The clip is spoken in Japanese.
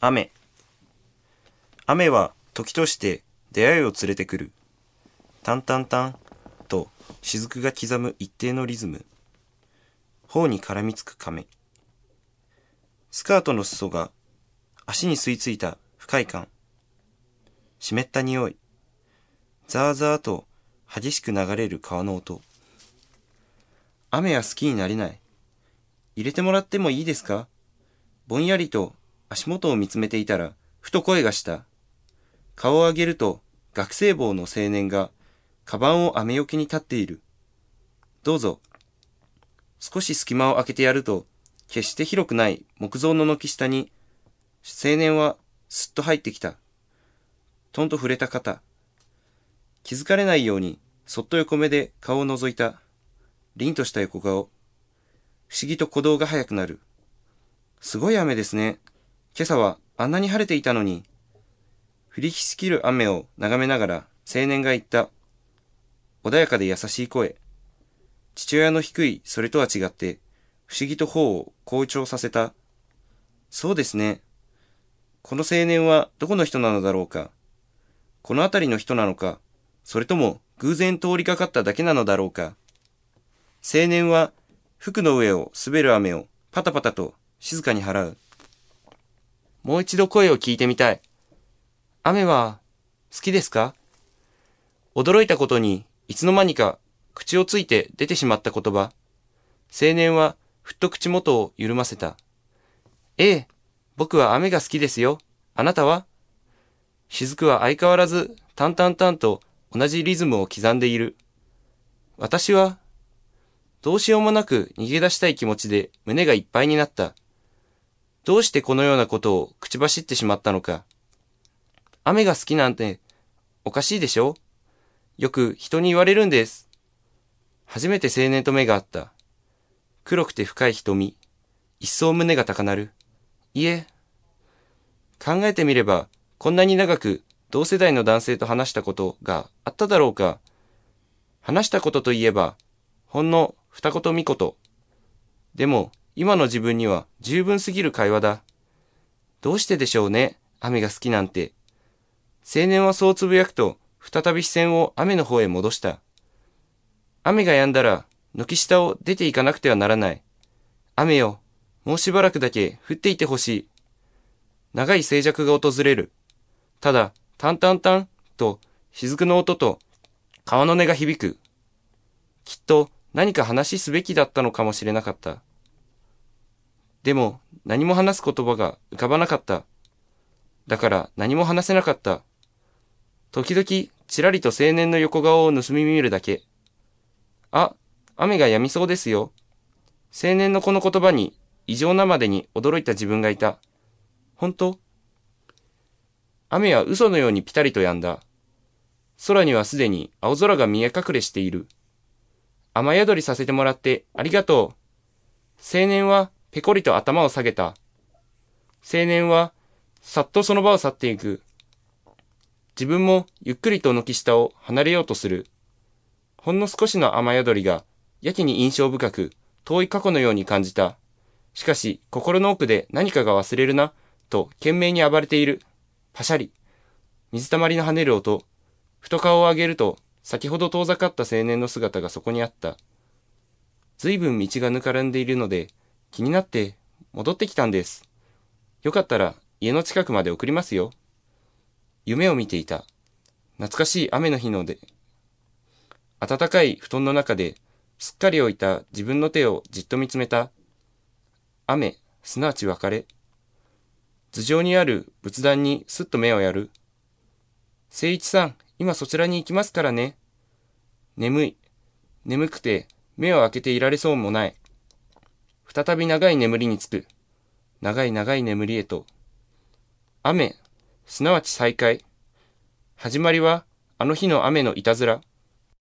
雨。雨は時として出会いを連れてくる。タンタンタンと雫が刻む一定のリズム。頬に絡みつく亀。スカートの裾が足に吸い付いた不快感。湿った匂い。ザーザーと激しく流れる川の音。雨は好きになれない。入れてもらってもいいですか？ぼんやりと足元を見つめていたら、ふと声がした。顔を上げると、学生帽の青年が、カバンを雨よけに立っている。どうぞ。少し隙間を開けてやると、決して広くない木造の軒下に、青年はすっと入ってきた。とんと触れた肩。気づかれないように、そっと横目で顔を覗いた。凛とした横顔。不思議と鼓動が速くなる。すごい雨ですね。今朝はあんなに晴れていたのに。降りしきる雨を眺めながら青年が言った。穏やかで優しい声。父親の低いそれとは違って不思議と頬を好調させた。そうですね。この青年はどこの人なのだろうか。この辺りの人なのか、それとも偶然通りかかっただけなのだろうか。青年は服の上を滑る雨をパタパタと静かに払う。もう一度声を聞いてみたい。雨は好きですか？驚いたことにいつの間にか口をついて出てしまった言葉。青年はふっと口元を緩ませた。ええ、僕は雨が好きですよ。あなたは？雫は相変わらず淡々々と同じリズムを刻んでいる。私は、どうしようもなく逃げ出したい気持ちで胸がいっぱいになった。どうしてこのようなことを口走ってしまったのか。雨が好きなんておかしいでしょ？よく人に言われるんです。初めて青年と目が合った。黒くて深い瞳。一層胸が高鳴る。いえ。考えてみれば、こんなに長く同世代の男性と話したことがあっただろうか。話したことといえば、ほんの二言三言。でも、今の自分には十分すぎる会話だ。どうしてでしょうね、雨が好きなんて。青年はそうつぶやくと、再び視線を雨の方へ戻した。雨が止んだら、軒下を出て行かなくてはならない。雨よ、もうしばらくだけ降っていてほしい。長い静寂が訪れる。ただ、タンタンタンと雫の音と川の音が響く。きっと何か話すべきだったのかもしれなかった。でも何も話す言葉が浮かばなかった。だから何も話せなかった。時々ちらりと青年の横顔を盗み見るだけ。あ、雨が止みそうですよ。青年のこの言葉に異常なまでに驚いた自分がいた。本当？雨は嘘のようにピタリと止んだ。空にはすでに青空が見え隠れしている。雨宿りさせてもらってありがとう。青年はぺこりと頭を下げた。青年は、さっとその場を去っていく。自分もゆっくりと軒下を離れようとする。ほんの少しの雨宿りが、やけに印象深く、遠い過去のように感じた。しかし、心の奥で何かが忘れるな、と懸命に暴れている。パシャリ。水たまりの跳ねる音。ふと顔を上げると、先ほど遠ざかった青年の姿がそこにあった。随分道がぬかるんでいるので、気になって戻ってきたんです。よかったら家の近くまで送りますよ。夢を見ていた。懐かしい雨の日ので、暖かい布団の中ですっかり置いた自分の手をじっと見つめた。雨、すなわち別れ。頭上にある仏壇にすっと目をやる。聖一さん、今そちらに行きますからね。眠い。眠くて目を開けていられそうもない。再び長い眠りにつく。長い長い眠りへと。雨、すなわち再会。始まりは、あの日の雨のいたずら。